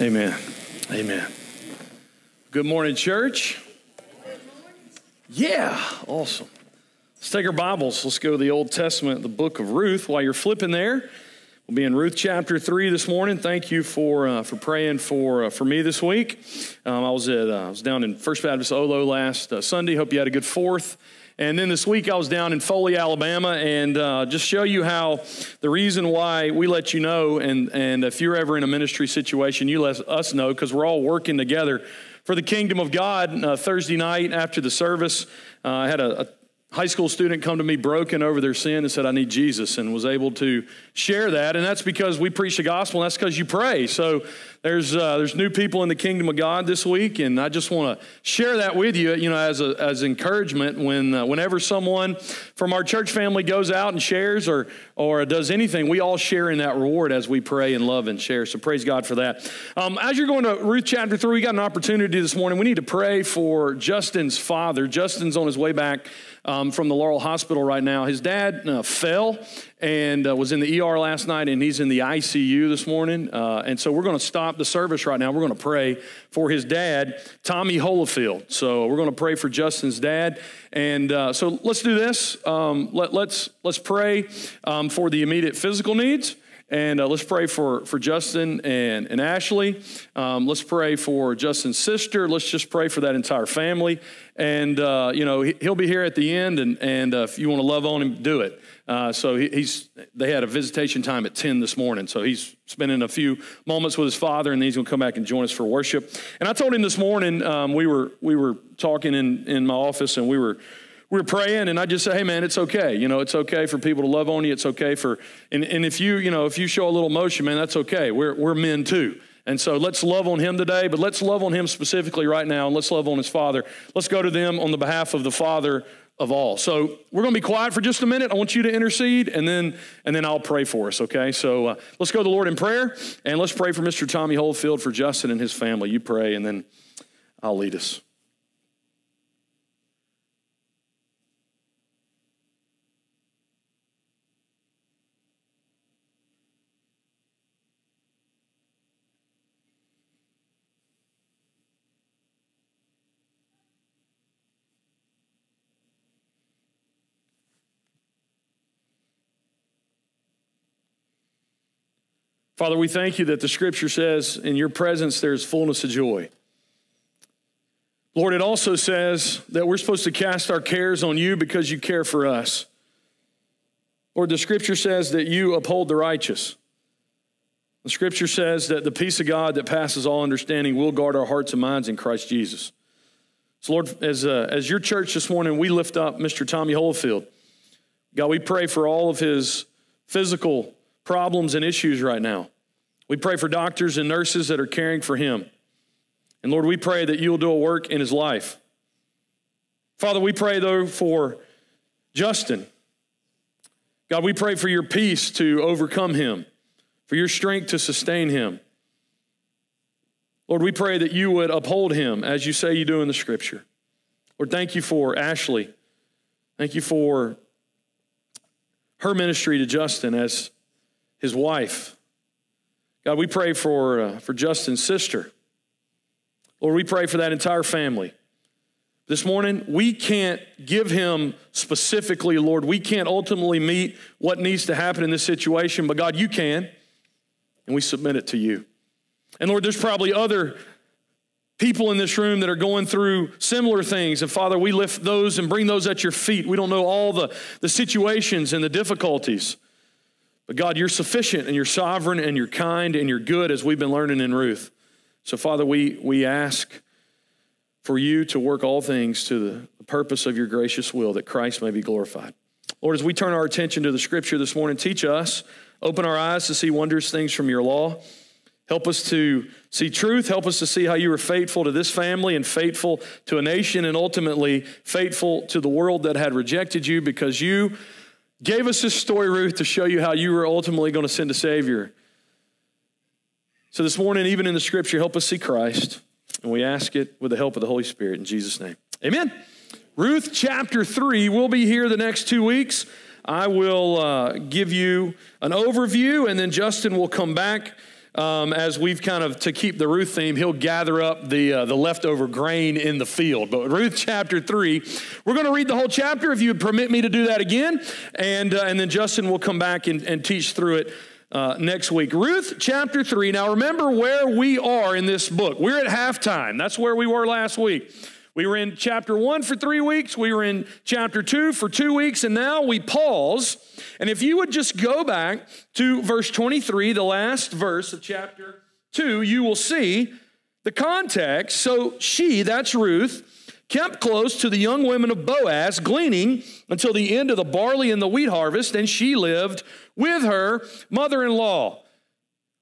Amen. Amen. Good morning, church. Yeah, awesome. Let's take our Bibles. Let's go to the Old Testament, the book of Ruth. While you're flipping there, we'll be in Ruth chapter three this morning. Thank you for uh, for praying for uh, for me this week. Um, I was at uh, I was down in First Baptist Olo last uh, Sunday. Hope you had a good Fourth. And then this week I was down in Foley, Alabama, and uh, just show you how the reason why we let you know, and, and if you're ever in a ministry situation, you let us know because we're all working together for the kingdom of God. Uh, Thursday night after the service, uh, I had a, a high school student come to me broken over their sin and said, I need Jesus, and was able to share that. And that's because we preach the gospel, and that's because you pray. So there's, uh, there's new people in the kingdom of God this week, and I just want to share that with you, you know, as, a, as encouragement when, uh, whenever someone from our church family goes out and shares or, or does anything, we all share in that reward as we pray and love and share. So praise God for that. Um, as you're going to Ruth chapter 3, we got an opportunity this morning. We need to pray for Justin's father. Justin's on his way back um, from the Laurel Hospital right now. His dad uh, fell and uh, was in the ER last night, and he's in the ICU this morning. Uh, and so we're going to stop the service right now. We're going to pray for his dad, Tommy Holyfield. So we're going to pray for Justin's dad. And uh, so let's do this. Um, let, us let's, let's pray um, for the immediate physical needs. And uh, let's pray for, for Justin and, and Ashley. Um, let's pray for Justin's sister. Let's just pray for that entire family. And, uh, you know, he, will be here at the end. And, and uh, if you want to love on him, do it. Uh, so he, he's, they had a visitation time at 10 this morning. So he's spending a few moments with his father, and then he's going to come back and join us for worship. And I told him this morning, um, we, were, we were talking in, in my office, and we were we were praying and I just say, hey man, it's okay. You know, it's okay for people to love on you. It's okay for, and, and if you, you know, if you show a little emotion, man, that's okay. We're, we're men too. And so let's love on him today, but let's love on him specifically right now and let's love on his father. Let's go to them on the behalf of the father of all. So we're going to be quiet for just a minute. I want you to intercede and then, and then I'll pray for us, okay? So uh, let's go to the Lord in prayer and let's pray for Mr. Tommy Holyfield, for Justin and his family. You pray and then I'll lead us. Father, we thank you that the scripture says, in your presence there's fullness of joy. Lord, it also says that we're supposed to cast our cares on you because you care for us. Lord, the scripture says that you uphold the righteous. The scripture says that the peace of God that passes all understanding will guard our hearts and minds in Christ Jesus. So, Lord, as, uh, as your church this morning, we lift up Mr. Tommy Holyfield. God, we pray for all of his physical problems and issues right now. We pray for doctors and nurses that are caring for him. And Lord, we pray that you'll do a work in his life. Father, we pray, though, for Justin. God, we pray for your peace to overcome him, for your strength to sustain him. Lord, we pray that you would uphold him as you say you do in the scripture. Lord, thank you for Ashley. Thank you for her ministry to Justin as his wife. God, we pray for, uh, for Justin's sister. Lord, we pray for that entire family. This morning, we can't give him specifically, Lord, we can't ultimately meet what needs to happen in this situation, but God, you can, and we submit it to you. And Lord, there's probably other people in this room that are going through similar things. And Father, we lift those and bring those at your feet. We don't know all the, the situations and the difficulties. But God, you're sufficient and you're sovereign and you're kind and you're good as we've been learning in Ruth. So, Father, we, we ask for you to work all things to the, the purpose of your gracious will that Christ may be glorified. Lord, as we turn our attention to the scripture this morning, teach us, open our eyes to see wondrous things from your law. Help us to see truth. Help us to see how you were faithful to this family and faithful to a nation and ultimately faithful to the world that had rejected you because you gave us this story, Ruth, to show you how you were ultimately going to send a Savior. So this morning, even in the scripture, help us see Christ. And we ask it with the help of the Holy Spirit in Jesus' name. Amen. Ruth chapter 3 will be here the next two weeks. I will uh, give you an overview, and then Justin will come back um, as we've kind of, to keep the Ruth theme, he'll gather up the, uh, the leftover grain in the field. But Ruth chapter 3, we're going to read the whole chapter if you would permit me to do that again. And, uh, and then Justin will come back and, and teach through it uh, next week. Ruth chapter 3. Now remember where we are in this book. We're at halftime. That's where we were last week. We were in chapter 1 for three weeks, we were in chapter 2 for two weeks, and now we pause. And if you would just go back to verse 23, the last verse of chapter 2, you will see the context. So she, that's Ruth, kept close to the young women of Boaz, gleaning until the end of the barley and the wheat harvest, and she lived with her mother in law.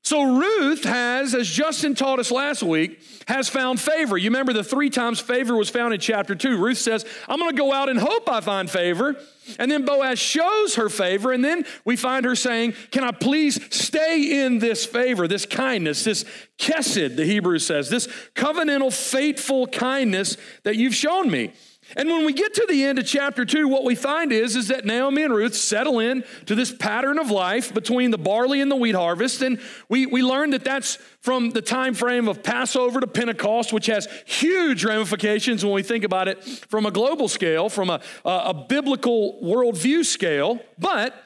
So Ruth has, as Justin taught us last week, has found favor. You remember the three times favor was found in chapter two. Ruth says, I'm going to go out and hope I find favor. And then Boaz shows her favor. And then we find her saying, Can I please stay in this favor, this kindness, this kesed, the Hebrew says, this covenantal, faithful kindness that you've shown me. And when we get to the end of chapter 2, what we find is, is that Naomi and Ruth settle in to this pattern of life between the barley and the wheat harvest. And we, we learn that that's from the time frame of Passover to Pentecost, which has huge ramifications when we think about it from a global scale, from a, a, a biblical worldview scale. But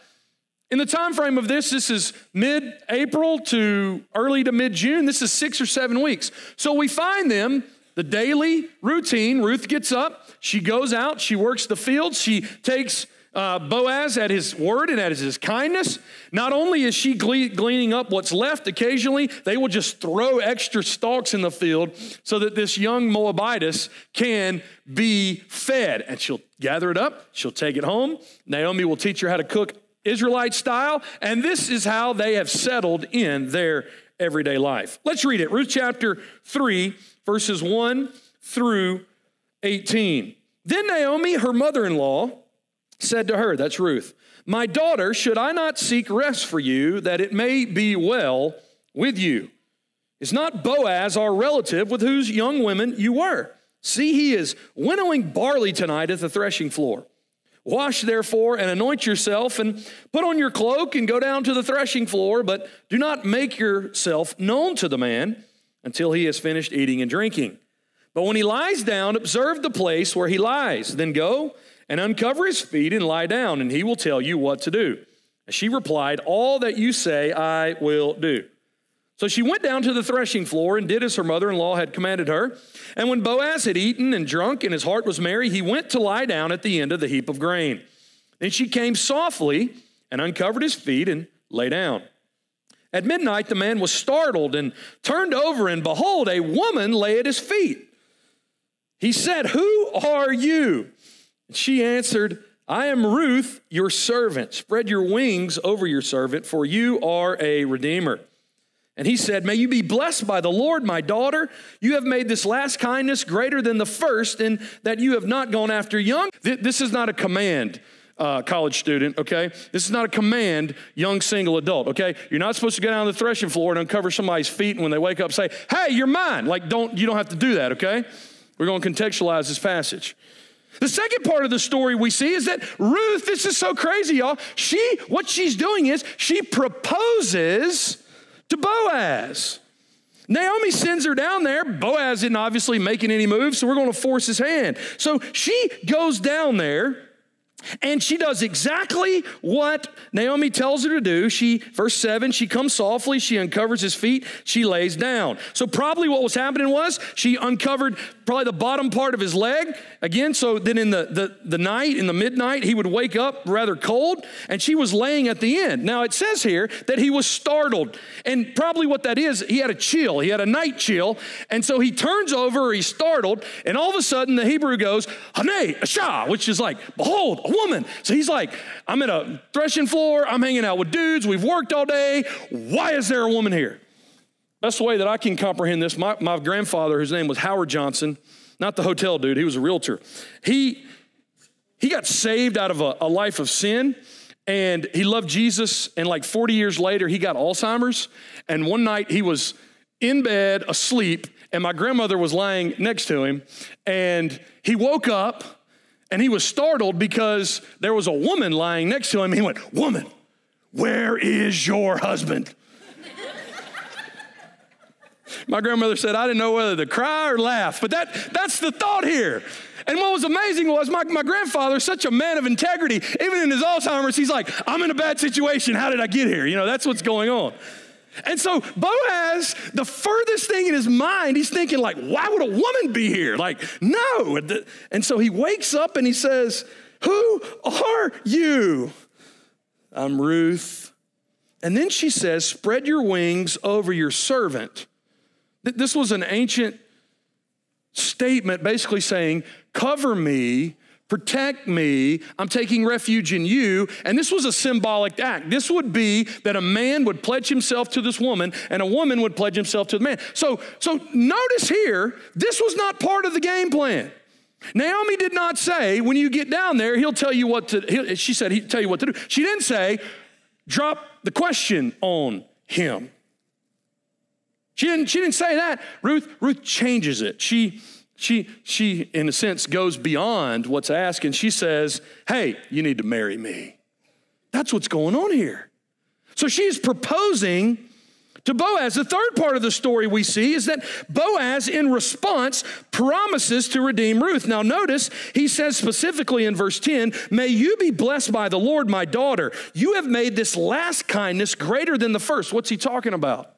in the time frame of this, this is mid-April to early to mid-June. This is six or seven weeks. So we find them the daily routine. Ruth gets up, she goes out, she works the fields, she takes uh, Boaz at his word and at his kindness. Not only is she gleaning up what's left, occasionally they will just throw extra stalks in the field so that this young Moabitess can be fed. And she'll gather it up, she'll take it home. Naomi will teach her how to cook Israelite style, and this is how they have settled in their everyday life. Let's read it. Ruth chapter 3, verses 1 through 18. Then Naomi, her mother in law, said to her, that's Ruth, My daughter, should I not seek rest for you, that it may be well with you? Is not Boaz our relative with whose young women you were? See, he is winnowing barley tonight at the threshing floor. Wash therefore and anoint yourself and put on your cloak and go down to the threshing floor, but do not make yourself known to the man until he has finished eating and drinking. But when he lies down, observe the place where he lies. Then go and uncover his feet and lie down, and he will tell you what to do. And she replied, All that you say, I will do. So she went down to the threshing floor and did as her mother in law had commanded her. And when Boaz had eaten and drunk and his heart was merry, he went to lie down at the end of the heap of grain. Then she came softly and uncovered his feet and lay down. At midnight, the man was startled and turned over, and behold, a woman lay at his feet. He said, Who are you? And she answered, I am Ruth, your servant. Spread your wings over your servant, for you are a redeemer. And he said, May you be blessed by the Lord, my daughter. You have made this last kindness greater than the first, in that you have not gone after young. This is not a command. Uh, college student, okay? This is not a command, young single adult, okay? You're not supposed to go down the threshing floor and uncover somebody's feet and when they wake up say, hey, you're mine. Like, don't, you don't have to do that, okay? We're going to contextualize this passage. The second part of the story we see is that Ruth, this is so crazy, y'all. She, what she's doing is she proposes to Boaz. Naomi sends her down there. Boaz isn't obviously making any moves, so we're going to force his hand. So she goes down there and she does exactly what Naomi tells her to do. She, verse 7, she comes softly, she uncovers his feet, she lays down. So, probably what was happening was she uncovered probably the bottom part of his leg. Again, so then in the, the, the night, in the midnight, he would wake up rather cold, and she was laying at the end. Now, it says here that he was startled. And probably what that is, he had a chill, he had a night chill. And so he turns over, he's startled, and all of a sudden the Hebrew goes, Hane, Asha, which is like, behold, woman. So he's like, I'm at a threshing floor, I'm hanging out with dudes, we've worked all day. Why is there a woman here? That's the way that I can comprehend this. My, my grandfather, whose name was Howard Johnson, not the hotel dude, he was a realtor. He, he got saved out of a, a life of sin and he loved Jesus. And like 40 years later, he got Alzheimer's. And one night he was in bed asleep, and my grandmother was lying next to him. And he woke up and he was startled because there was a woman lying next to him. He went, Woman, where is your husband? My grandmother said, I didn't know whether to cry or laugh, but that, that's the thought here. And what was amazing was my, my grandfather, such a man of integrity, even in his Alzheimer's, he's like, I'm in a bad situation. How did I get here? You know, that's what's going on. And so Boaz, the furthest thing in his mind, he's thinking, like, why would a woman be here? Like, no. And so he wakes up and he says, Who are you? I'm Ruth. And then she says, Spread your wings over your servant. This was an ancient statement basically saying, Cover me protect me. I'm taking refuge in you. And this was a symbolic act. This would be that a man would pledge himself to this woman and a woman would pledge himself to the man. So, so notice here, this was not part of the game plan. Naomi did not say, when you get down there, he'll tell you what to, she said, he'll tell you what to do. She didn't say, drop the question on him. She didn't, she didn't say that. Ruth, Ruth changes it. She, she, she, in a sense, goes beyond what's asked and she says, Hey, you need to marry me. That's what's going on here. So she's proposing to Boaz. The third part of the story we see is that Boaz, in response, promises to redeem Ruth. Now, notice he says specifically in verse 10 May you be blessed by the Lord, my daughter. You have made this last kindness greater than the first. What's he talking about?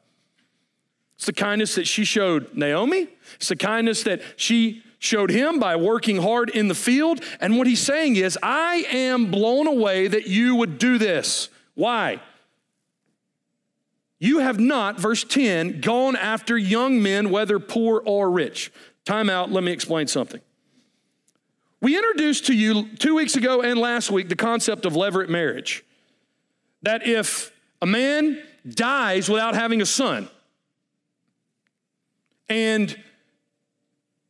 It's the kindness that she showed Naomi. It's the kindness that she showed him by working hard in the field. And what he's saying is, I am blown away that you would do this. Why? You have not, verse 10, gone after young men, whether poor or rich. Time out, let me explain something. We introduced to you two weeks ago and last week the concept of levirate marriage. That if a man dies without having a son, and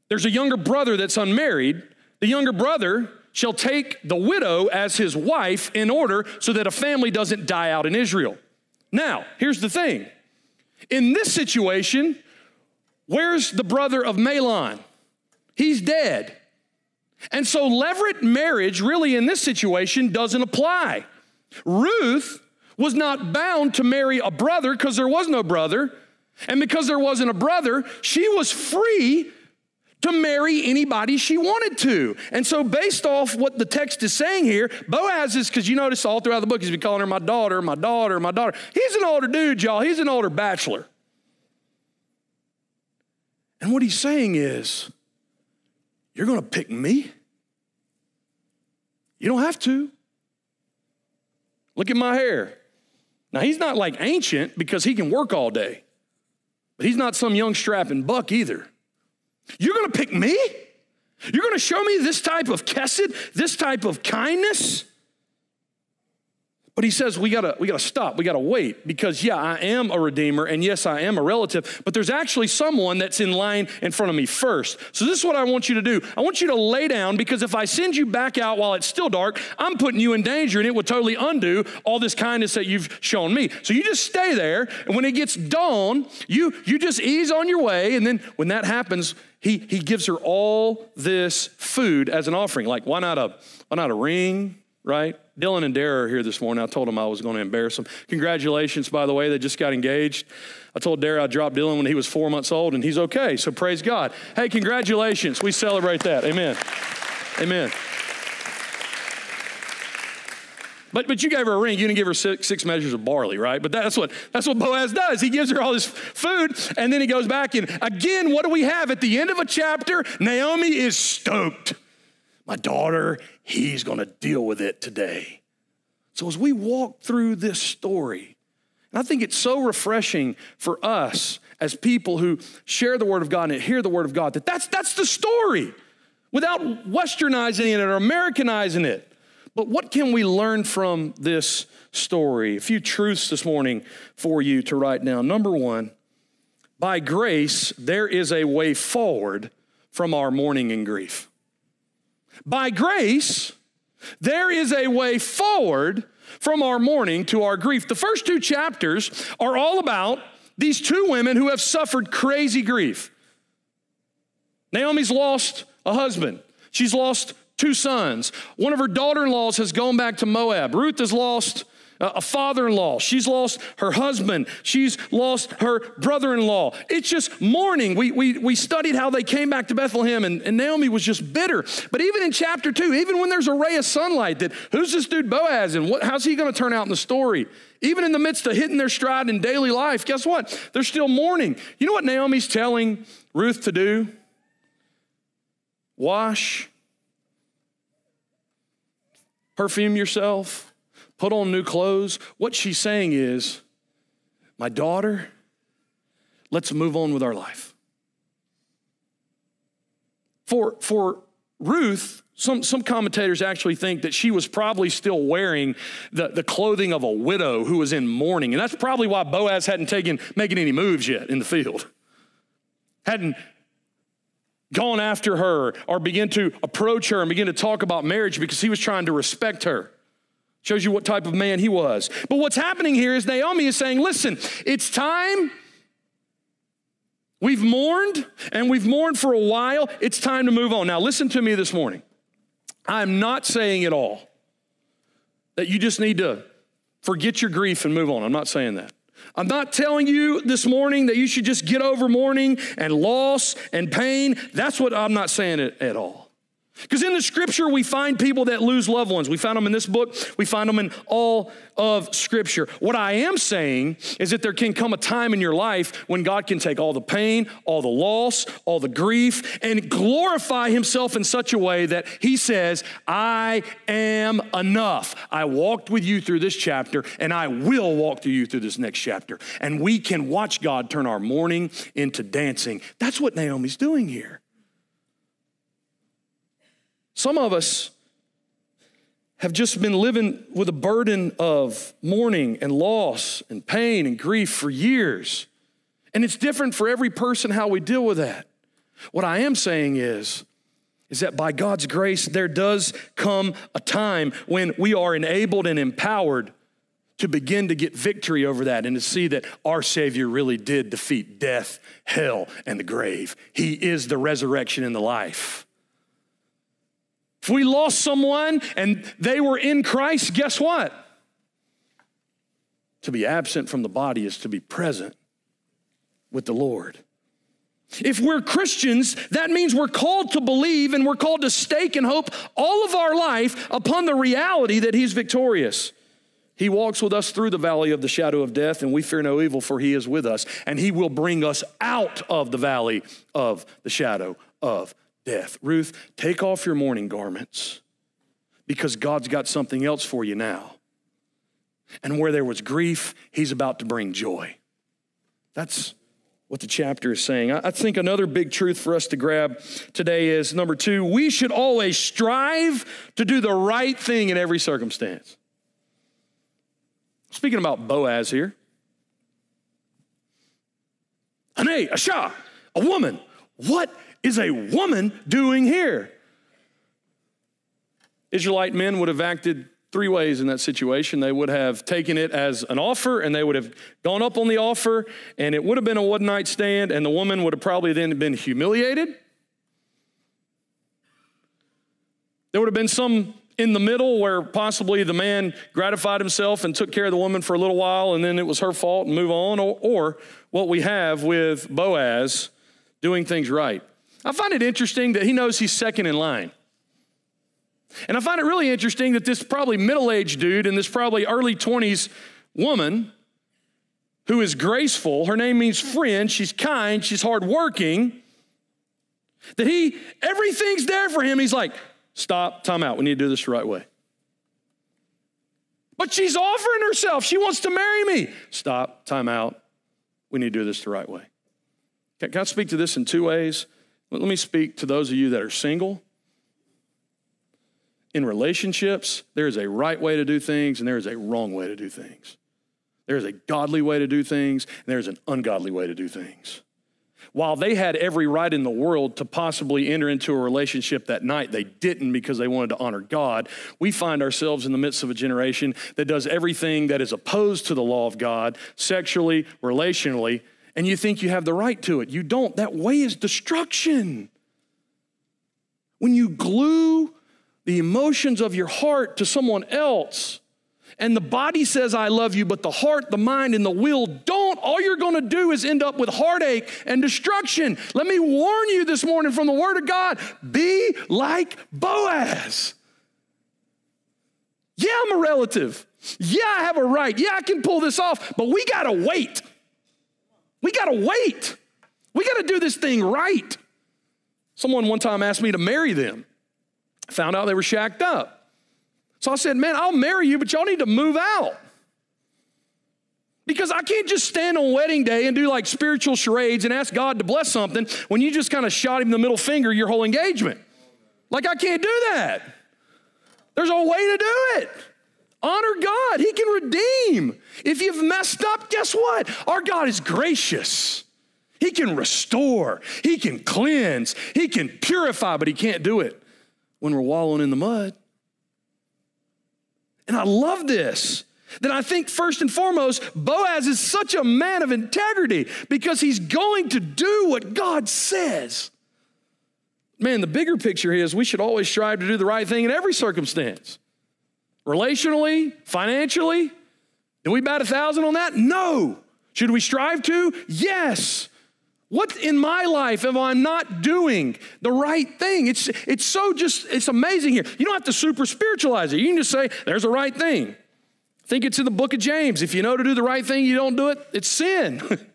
there's a younger brother that's unmarried, the younger brother shall take the widow as his wife in order so that a family doesn't die out in Israel. Now, here's the thing. In this situation, where's the brother of Mahlon? He's dead. And so levirate marriage really in this situation doesn't apply. Ruth was not bound to marry a brother because there was no brother. And because there wasn't a brother, she was free to marry anybody she wanted to. And so, based off what the text is saying here, Boaz is, because you notice all throughout the book, he's been calling her my daughter, my daughter, my daughter. He's an older dude, y'all. He's an older bachelor. And what he's saying is, you're going to pick me? You don't have to. Look at my hair. Now, he's not like ancient because he can work all day. But he's not some young strapping buck either. You're gonna pick me? You're gonna show me this type of kesed, this type of kindness? But he says we gotta, we gotta stop, we gotta wait, because yeah, I am a redeemer, and yes, I am a relative, but there's actually someone that's in line in front of me first. So this is what I want you to do. I want you to lay down, because if I send you back out while it's still dark, I'm putting you in danger, and it would totally undo all this kindness that you've shown me. So you just stay there, and when it gets dawn, you you just ease on your way, and then when that happens, he he gives her all this food as an offering. Like, why not a why not a ring? Right? Dylan and Dara are here this morning. I told them I was going to embarrass them. Congratulations, by the way, they just got engaged. I told Dara I dropped Dylan when he was four months old, and he's okay, so praise God. Hey, congratulations. We celebrate that. Amen. Amen. But, but you gave her a ring. You didn't give her six, six measures of barley, right? But that's what, that's what Boaz does. He gives her all this food, and then he goes back. And again, what do we have? At the end of a chapter, Naomi is stoked. My daughter, he's going to deal with it today. So as we walk through this story, and I think it's so refreshing for us as people who share the word of God and hear the word of God that that's that's the story without westernizing it or americanizing it. But what can we learn from this story? A few truths this morning for you to write down. Number 1, by grace there is a way forward from our mourning and grief. By grace, there is a way forward from our mourning to our grief. The first two chapters are all about these two women who have suffered crazy grief. Naomi's lost a husband, she's lost two sons. One of her daughter in laws has gone back to Moab. Ruth has lost a father in law. She's lost her husband. She's lost her brother in law. It's just mourning. We, we, we studied how they came back to Bethlehem, and, and Naomi was just bitter. But even in chapter two, even when there's a ray of sunlight, that who's this dude Boaz and what, how's he going to turn out in the story? Even in the midst of hitting their stride in daily life, guess what? They're still mourning. You know what Naomi's telling Ruth to do? Wash, perfume yourself put on new clothes. What she's saying is, my daughter, let's move on with our life. For, for Ruth, some, some commentators actually think that she was probably still wearing the, the clothing of a widow who was in mourning. And that's probably why Boaz hadn't taken making any moves yet in the field. Hadn't gone after her or begin to approach her and begin to talk about marriage because he was trying to respect her. Shows you what type of man he was. But what's happening here is Naomi is saying, listen, it's time. We've mourned and we've mourned for a while. It's time to move on. Now, listen to me this morning. I'm not saying at all that you just need to forget your grief and move on. I'm not saying that. I'm not telling you this morning that you should just get over mourning and loss and pain. That's what I'm not saying at all. Because in the scripture, we find people that lose loved ones. We found them in this book, we find them in all of scripture. What I am saying is that there can come a time in your life when God can take all the pain, all the loss, all the grief, and glorify Himself in such a way that He says, I am enough. I walked with you through this chapter, and I will walk through you through this next chapter. And we can watch God turn our mourning into dancing. That's what Naomi's doing here. Some of us have just been living with a burden of mourning and loss and pain and grief for years. And it's different for every person how we deal with that. What I am saying is, is that by God's grace, there does come a time when we are enabled and empowered to begin to get victory over that and to see that our Savior really did defeat death, hell, and the grave. He is the resurrection and the life. If we lost someone and they were in Christ, guess what? To be absent from the body is to be present with the Lord. If we're Christians, that means we're called to believe and we're called to stake and hope all of our life upon the reality that He's victorious. He walks with us through the valley of the shadow of death, and we fear no evil, for He is with us, and He will bring us out of the valley of the shadow of death. Ruth, take off your mourning garments because God's got something else for you now. And where there was grief, He's about to bring joy. That's what the chapter is saying. I think another big truth for us to grab today is number two, we should always strive to do the right thing in every circumstance. Speaking about Boaz here. Ane, Asha, a woman. What is a woman doing here? Israelite men would have acted three ways in that situation. They would have taken it as an offer and they would have gone up on the offer and it would have been a one night stand and the woman would have probably then been humiliated. There would have been some in the middle where possibly the man gratified himself and took care of the woman for a little while and then it was her fault and move on, or, or what we have with Boaz doing things right. I find it interesting that he knows he's second in line. And I find it really interesting that this probably middle aged dude and this probably early 20s woman who is graceful, her name means friend, she's kind, she's hardworking, that he, everything's there for him. He's like, stop, time out, we need to do this the right way. But she's offering herself, she wants to marry me. Stop, time out, we need to do this the right way. Can I speak to this in two ways? Let me speak to those of you that are single. In relationships, there is a right way to do things and there is a wrong way to do things. There is a godly way to do things and there is an ungodly way to do things. While they had every right in the world to possibly enter into a relationship that night, they didn't because they wanted to honor God. We find ourselves in the midst of a generation that does everything that is opposed to the law of God, sexually, relationally, and you think you have the right to it. You don't. That way is destruction. When you glue the emotions of your heart to someone else, and the body says, I love you, but the heart, the mind, and the will don't, all you're gonna do is end up with heartache and destruction. Let me warn you this morning from the Word of God be like Boaz. Yeah, I'm a relative. Yeah, I have a right. Yeah, I can pull this off, but we gotta wait. We gotta wait. We gotta do this thing right. Someone one time asked me to marry them. Found out they were shacked up. So I said, Man, I'll marry you, but y'all need to move out. Because I can't just stand on wedding day and do like spiritual charades and ask God to bless something when you just kind of shot him the middle finger your whole engagement. Like, I can't do that. There's a way to do it. Honor God, He can redeem. If you've messed up, guess what? Our God is gracious. He can restore, He can cleanse, He can purify, but He can't do it when we're wallowing in the mud. And I love this. That I think first and foremost, Boaz is such a man of integrity because he's going to do what God says. Man, the bigger picture is we should always strive to do the right thing in every circumstance. Relationally, financially, do we bat a thousand on that? No. Should we strive to? Yes. What in my life am I not doing the right thing? It's, it's so just, it's amazing here. You don't have to super spiritualize it. You can just say, there's a right thing. Think it's in the book of James. If you know to do the right thing, you don't do it, it's sin.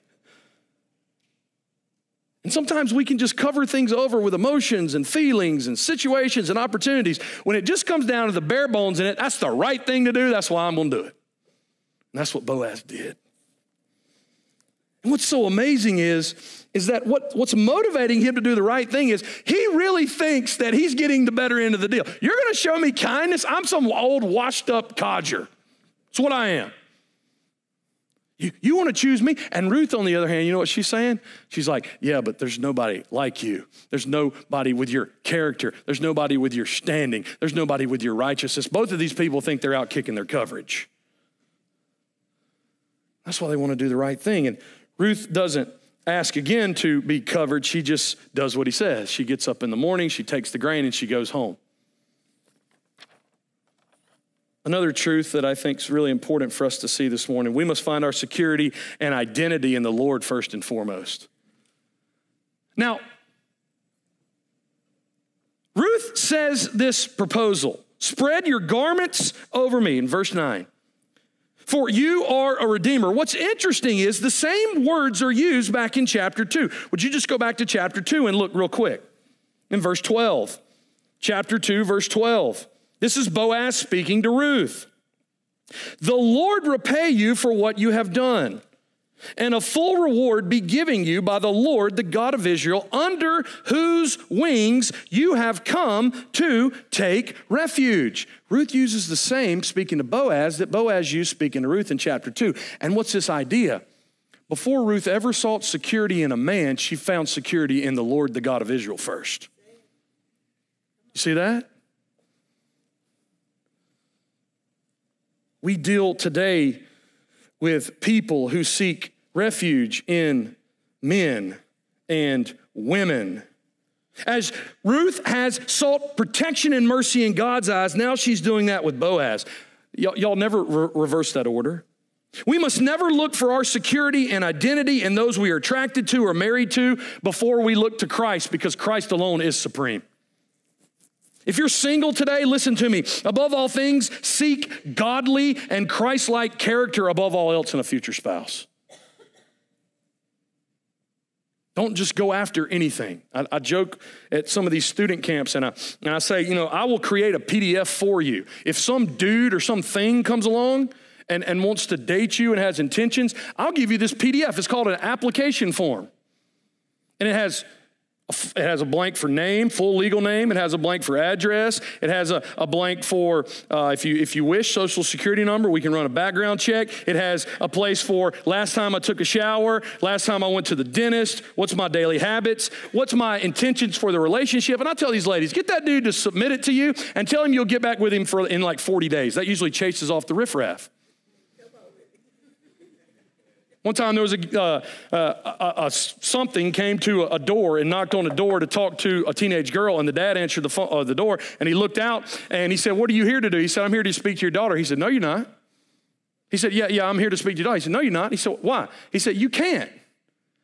and sometimes we can just cover things over with emotions and feelings and situations and opportunities. When it just comes down to the bare bones in it, that's the right thing to do. That's why I'm going to do it. And that's what Boaz did. And what's so amazing is, is that what, what's motivating him to do the right thing is he really thinks that he's getting the better end of the deal. You're going to show me kindness? I'm some old washed up codger. That's what I am. You, you want to choose me? And Ruth, on the other hand, you know what she's saying? She's like, Yeah, but there's nobody like you. There's nobody with your character. There's nobody with your standing. There's nobody with your righteousness. Both of these people think they're out kicking their coverage. That's why they want to do the right thing. And Ruth doesn't ask again to be covered. She just does what he says. She gets up in the morning, she takes the grain, and she goes home. Another truth that I think is really important for us to see this morning we must find our security and identity in the Lord first and foremost. Now, Ruth says this proposal spread your garments over me in verse 9 for you are a redeemer. What's interesting is the same words are used back in chapter 2. Would you just go back to chapter 2 and look real quick? In verse 12. Chapter 2, verse 12. This is Boaz speaking to Ruth. The Lord repay you for what you have done and a full reward be given you by the Lord, the God of Israel, under whose wings you have come to take refuge. Ruth uses the same speaking to Boaz that Boaz used speaking to Ruth in chapter 2. And what's this idea? Before Ruth ever sought security in a man, she found security in the Lord, the God of Israel first. You see that? We deal today with people who seek refuge in men and women. As Ruth has sought protection and mercy in God's eyes, now she's doing that with Boaz. Y- y'all never re- reverse that order. We must never look for our security and identity in those we are attracted to or married to before we look to Christ because Christ alone is supreme. If you're single today, listen to me. Above all things, seek godly and Christ like character above all else in a future spouse. Don't just go after anything. I, I, joke at some of these student camps and I, and I say, you know, I will create a PDF for you. If some dude or some thing comes along and, and wants to date you and has intentions, I'll give you this PDF. It's called an application form. And it has it has a blank for name, full legal name. It has a blank for address. It has a, a blank for, uh, if, you, if you wish, social security number. We can run a background check. It has a place for last time I took a shower, last time I went to the dentist, what's my daily habits, what's my intentions for the relationship. And I tell these ladies, get that dude to submit it to you and tell him you'll get back with him for in like 40 days. That usually chases off the riffraff. One time there was a, uh, uh, a, a, something came to a door and knocked on the door to talk to a teenage girl, and the dad answered the, uh, the door, and he looked out and he said, "What are you here to do?" He said, "I'm here to speak to your daughter." He said, "No, you're not." He said, Yeah, yeah, I'm here to speak to your daughter. He said, No, you're not. He said, Why? He said, You can't.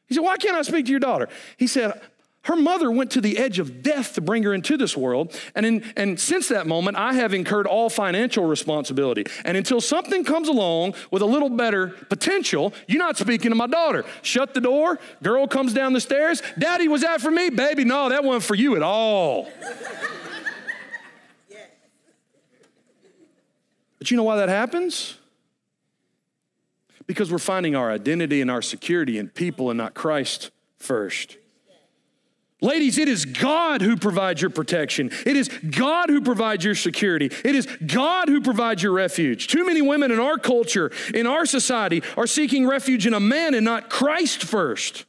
He said, Why can't I speak to your daughter? He said, her mother went to the edge of death to bring her into this world. And, in, and since that moment, I have incurred all financial responsibility. And until something comes along with a little better potential, you're not speaking to my daughter. Shut the door. Girl comes down the stairs. Daddy, was that for me? Baby, no, that wasn't for you at all. but you know why that happens? Because we're finding our identity and our security in people and not Christ first. Ladies, it is God who provides your protection. It is God who provides your security. It is God who provides your refuge. Too many women in our culture, in our society, are seeking refuge in a man and not Christ first.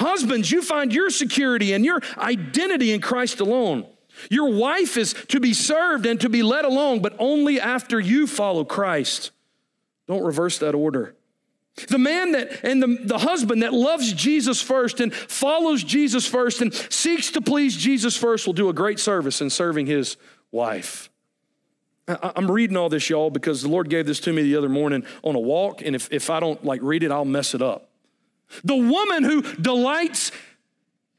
Husbands, you find your security and your identity in Christ alone. Your wife is to be served and to be led along, but only after you follow Christ. Don't reverse that order. The man that and the, the husband that loves Jesus first and follows Jesus first and seeks to please Jesus first will do a great service in serving his wife. I, I'm reading all this, y'all, because the Lord gave this to me the other morning on a walk, and if, if I don't like read it, I'll mess it up. The woman who delights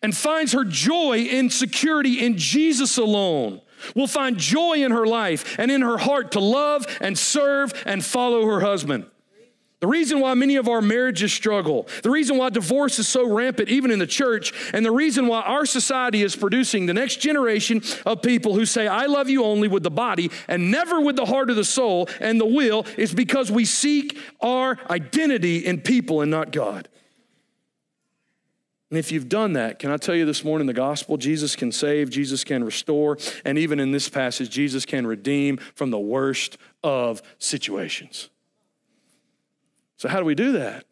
and finds her joy in security in Jesus alone will find joy in her life and in her heart to love and serve and follow her husband. The reason why many of our marriages struggle, the reason why divorce is so rampant, even in the church, and the reason why our society is producing the next generation of people who say, I love you only with the body and never with the heart of the soul and the will, is because we seek our identity in people and not God. And if you've done that, can I tell you this morning the gospel? Jesus can save, Jesus can restore, and even in this passage, Jesus can redeem from the worst of situations. So, how do we do that?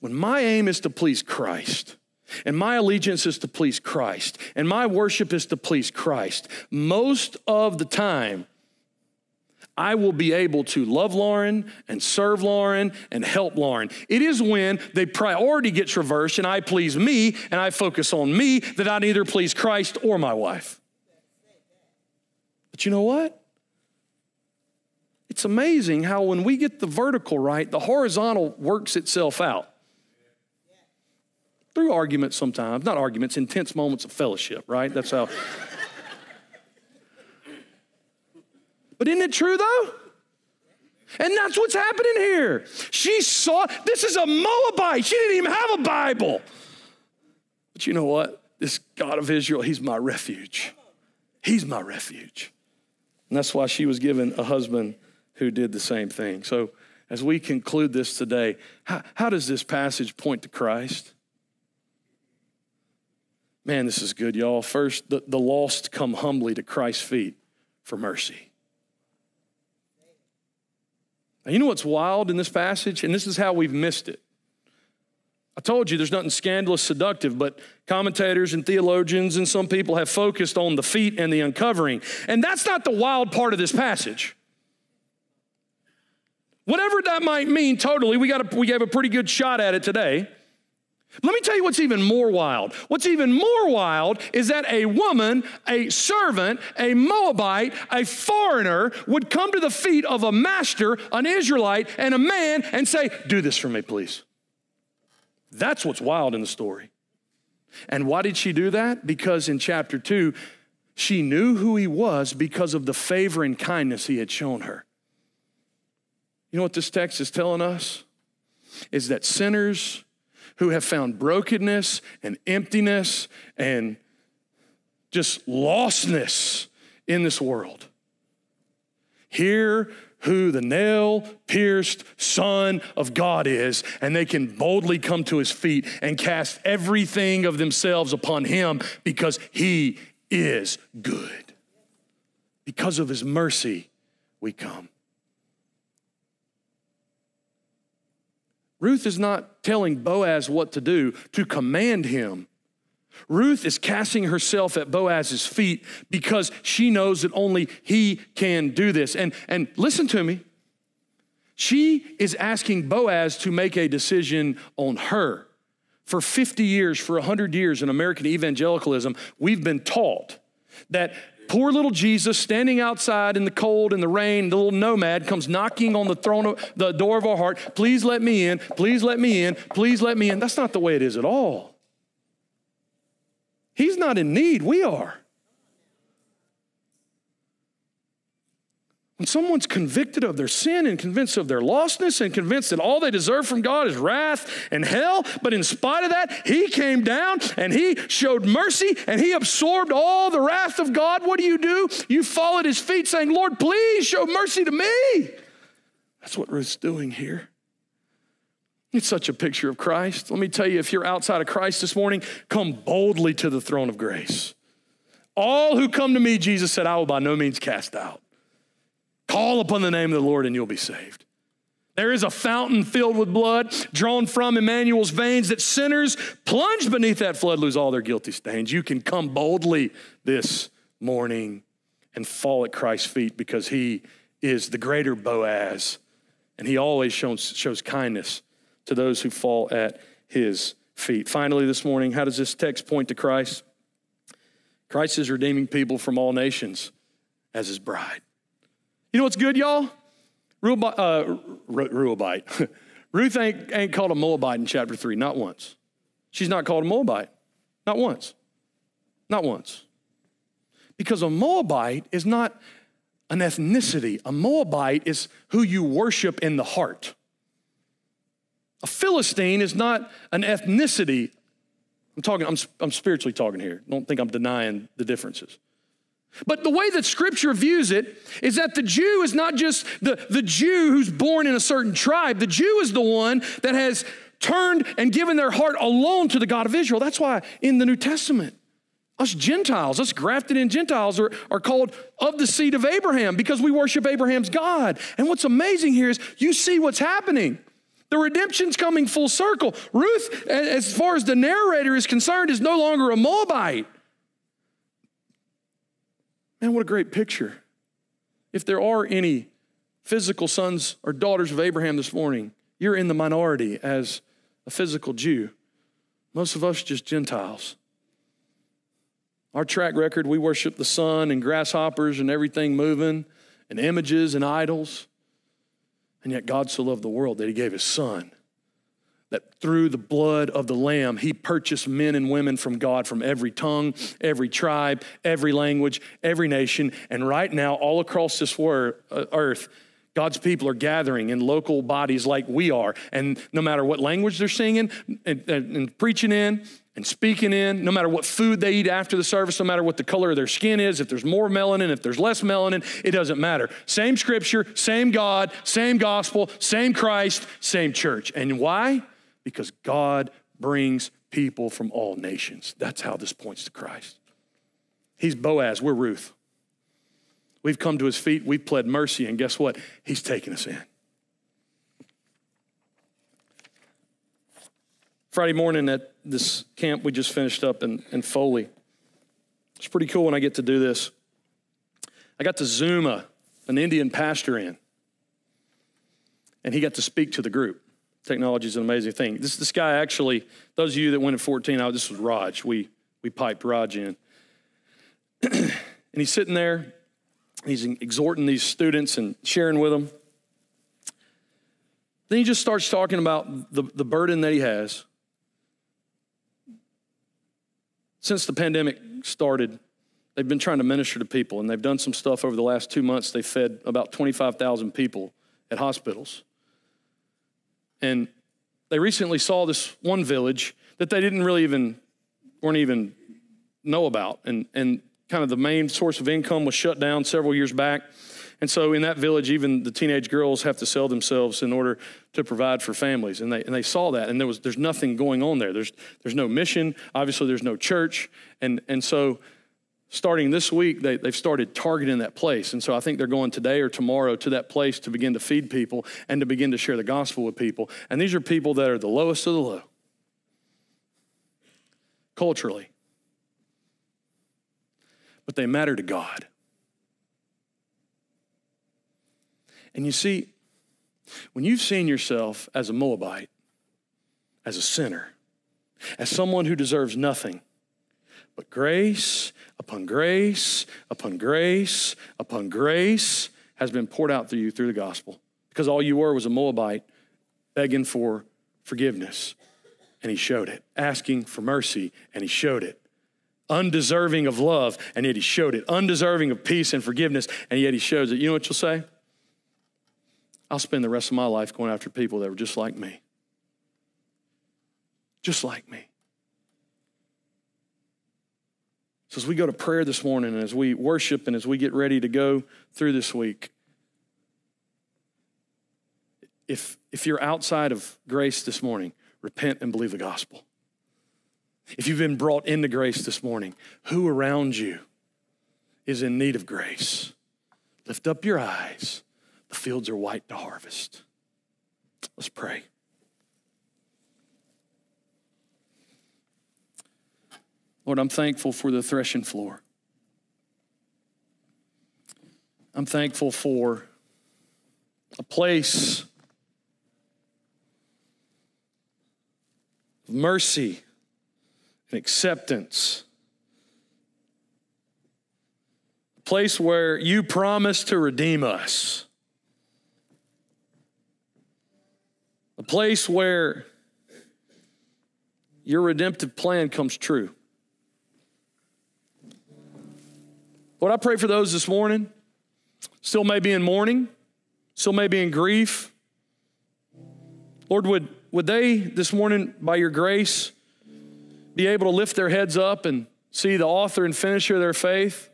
When my aim is to please Christ, and my allegiance is to please Christ, and my worship is to please Christ, most of the time, I will be able to love Lauren and serve Lauren and help Lauren. It is when the priority gets reversed and I please me and I focus on me that I neither please Christ or my wife. But you know what? It's amazing how when we get the vertical right, the horizontal works itself out. Through arguments sometimes, not arguments, intense moments of fellowship, right? That's how. but isn't it true though? And that's what's happening here. She saw, this is a Moabite. She didn't even have a Bible. But you know what? This God of Israel, He's my refuge. He's my refuge. And that's why she was given a husband who did the same thing. So, as we conclude this today, how, how does this passage point to Christ? Man, this is good, y'all. First, the, the lost come humbly to Christ's feet for mercy. Now, you know what's wild in this passage? And this is how we've missed it. I told you there's nothing scandalous, seductive, but commentators and theologians and some people have focused on the feet and the uncovering. And that's not the wild part of this passage. Whatever that might mean, totally, we, got a, we gave a pretty good shot at it today. Let me tell you what's even more wild. What's even more wild is that a woman, a servant, a Moabite, a foreigner would come to the feet of a master, an Israelite, and a man and say, Do this for me, please. That's what's wild in the story. And why did she do that? Because in chapter two, she knew who he was because of the favor and kindness he had shown her. You know what this text is telling us? Is that sinners who have found brokenness and emptiness and just lostness in this world hear who the nail pierced Son of God is, and they can boldly come to his feet and cast everything of themselves upon him because he is good. Because of his mercy, we come. Ruth is not telling Boaz what to do, to command him. Ruth is casting herself at Boaz's feet because she knows that only he can do this. And, and listen to me. She is asking Boaz to make a decision on her. For 50 years, for 100 years in American evangelicalism, we've been taught that poor little Jesus standing outside in the cold and the rain, the little nomad comes knocking on the throne of the door of our heart. Please let me in. Please let me in. Please let me in. That's not the way it is at all. He's not in need, we are. When someone's convicted of their sin and convinced of their lostness and convinced that all they deserve from God is wrath and hell, but in spite of that, He came down and He showed mercy and He absorbed all the wrath of God, what do you do? You fall at His feet saying, Lord, please show mercy to me. That's what Ruth's doing here. It's such a picture of Christ. Let me tell you, if you're outside of Christ this morning, come boldly to the throne of grace. All who come to me, Jesus said, I will by no means cast out. Call upon the name of the Lord and you'll be saved. There is a fountain filled with blood drawn from Emmanuel's veins that sinners plunged beneath that flood lose all their guilty stains. You can come boldly this morning and fall at Christ's feet because he is the greater Boaz and he always shows, shows kindness to those who fall at his feet. Finally, this morning, how does this text point to Christ? Christ is redeeming people from all nations as his bride. You know what's good, y'all? Ruabite, uh, Ruth ain't, ain't called a Moabite in chapter 3, not once. She's not called a Moabite, not once. Not once. Because a Moabite is not an ethnicity, a Moabite is who you worship in the heart. A Philistine is not an ethnicity. I'm talking, I'm, I'm spiritually talking here. Don't think I'm denying the differences. But the way that scripture views it is that the Jew is not just the, the Jew who's born in a certain tribe. The Jew is the one that has turned and given their heart alone to the God of Israel. That's why in the New Testament, us Gentiles, us grafted in Gentiles, are, are called of the seed of Abraham because we worship Abraham's God. And what's amazing here is you see what's happening. The redemption's coming full circle. Ruth, as far as the narrator is concerned, is no longer a Moabite. Man, what a great picture. If there are any physical sons or daughters of Abraham this morning, you're in the minority as a physical Jew. Most of us just Gentiles. Our track record, we worship the sun and grasshoppers and everything moving and images and idols. And yet God so loved the world that he gave his son that through the blood of the Lamb, he purchased men and women from God from every tongue, every tribe, every language, every nation. And right now, all across this uh, earth, God's people are gathering in local bodies like we are. And no matter what language they're singing and, and, and preaching in, and speaking in, no matter what food they eat after the service, no matter what the color of their skin is, if there's more melanin, if there's less melanin, it doesn't matter. Same scripture, same God, same gospel, same Christ, same church. And why? Because God brings people from all nations. That's how this points to Christ. He's Boaz, we're Ruth. We've come to his feet, we've pled mercy, and guess what? He's taken us in. Friday morning at this camp we just finished up in, in Foley. It's pretty cool when I get to do this. I got to Zoom, an Indian pastor in, and he got to speak to the group. Technology is an amazing thing. This, this guy actually, those of you that went at 14, oh, this was Raj. We, we piped Raj in. and he's sitting there, he's exhorting these students and sharing with them. Then he just starts talking about the, the burden that he has. Since the pandemic started, they've been trying to minister to people, and they've done some stuff over the last two months. They fed about 25,000 people at hospitals. And they recently saw this one village that they didn't really even, weren't even know about. And, and kind of the main source of income was shut down several years back. And so in that village, even the teenage girls have to sell themselves in order to provide for families. And they, and they saw that, and there was, there's nothing going on there. There's, there's no mission. Obviously, there's no church. And, and so starting this week, they, they've started targeting that place. And so I think they're going today or tomorrow to that place to begin to feed people and to begin to share the gospel with people. And these are people that are the lowest of the low, culturally. But they matter to God. And you see, when you've seen yourself as a Moabite, as a sinner, as someone who deserves nothing, but grace upon grace upon grace upon grace has been poured out through you through the gospel. Because all you were was a Moabite begging for forgiveness, and he showed it, asking for mercy, and he showed it. Undeserving of love, and yet he showed it. Undeserving of peace and forgiveness, and yet he shows it. You know what you'll say? I'll spend the rest of my life going after people that were just like me. Just like me. So, as we go to prayer this morning, and as we worship, and as we get ready to go through this week, if, if you're outside of grace this morning, repent and believe the gospel. If you've been brought into grace this morning, who around you is in need of grace? Lift up your eyes. The fields are white to harvest. Let's pray. Lord, I'm thankful for the threshing floor. I'm thankful for a place of mercy and acceptance. A place where you promise to redeem us. A place where your redemptive plan comes true. Lord, I pray for those this morning, still may be in mourning, still may be in grief. Lord, would, would they this morning, by your grace, be able to lift their heads up and see the author and finisher of their faith?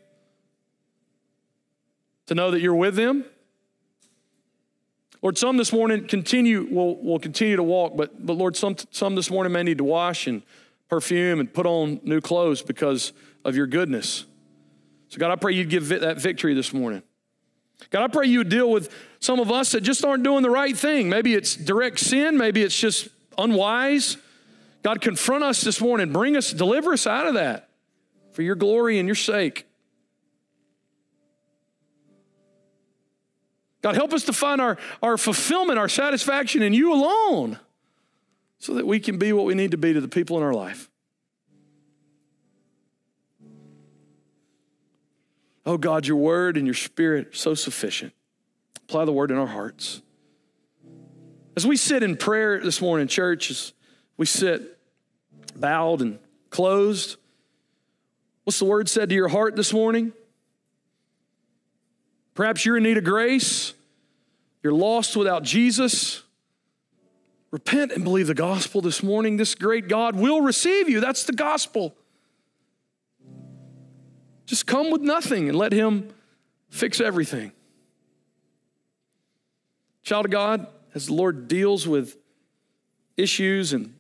To know that you're with them? Lord, some this morning continue will will continue to walk, but but Lord, some some this morning may need to wash and perfume and put on new clothes because of your goodness. So, God, I pray you'd give that victory this morning. God, I pray you would deal with some of us that just aren't doing the right thing. Maybe it's direct sin, maybe it's just unwise. God, confront us this morning. Bring us, deliver us out of that for your glory and your sake. God, help us to find our, our fulfillment, our satisfaction in you alone so that we can be what we need to be to the people in our life. Oh God, your word and your spirit so sufficient. Apply the word in our hearts. As we sit in prayer this morning, church, as we sit bowed and closed, what's the word said to your heart this morning? Perhaps you're in need of grace. You're lost without Jesus. Repent and believe the gospel this morning. This great God will receive you. That's the gospel. Just come with nothing and let Him fix everything. Child of God, as the Lord deals with issues and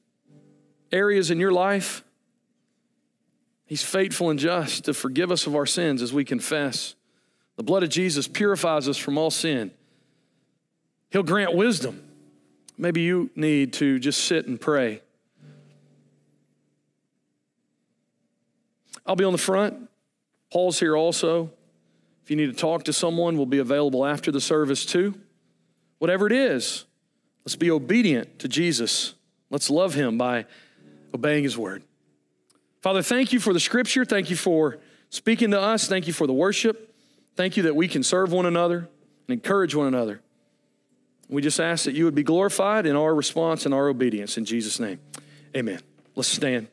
areas in your life, He's faithful and just to forgive us of our sins as we confess. The blood of Jesus purifies us from all sin. He'll grant wisdom. Maybe you need to just sit and pray. I'll be on the front. Paul's here also. If you need to talk to someone, we'll be available after the service too. Whatever it is, let's be obedient to Jesus. Let's love him by obeying his word. Father, thank you for the scripture. Thank you for speaking to us. Thank you for the worship. Thank you that we can serve one another and encourage one another. We just ask that you would be glorified in our response and our obedience. In Jesus' name, amen. Let's stand.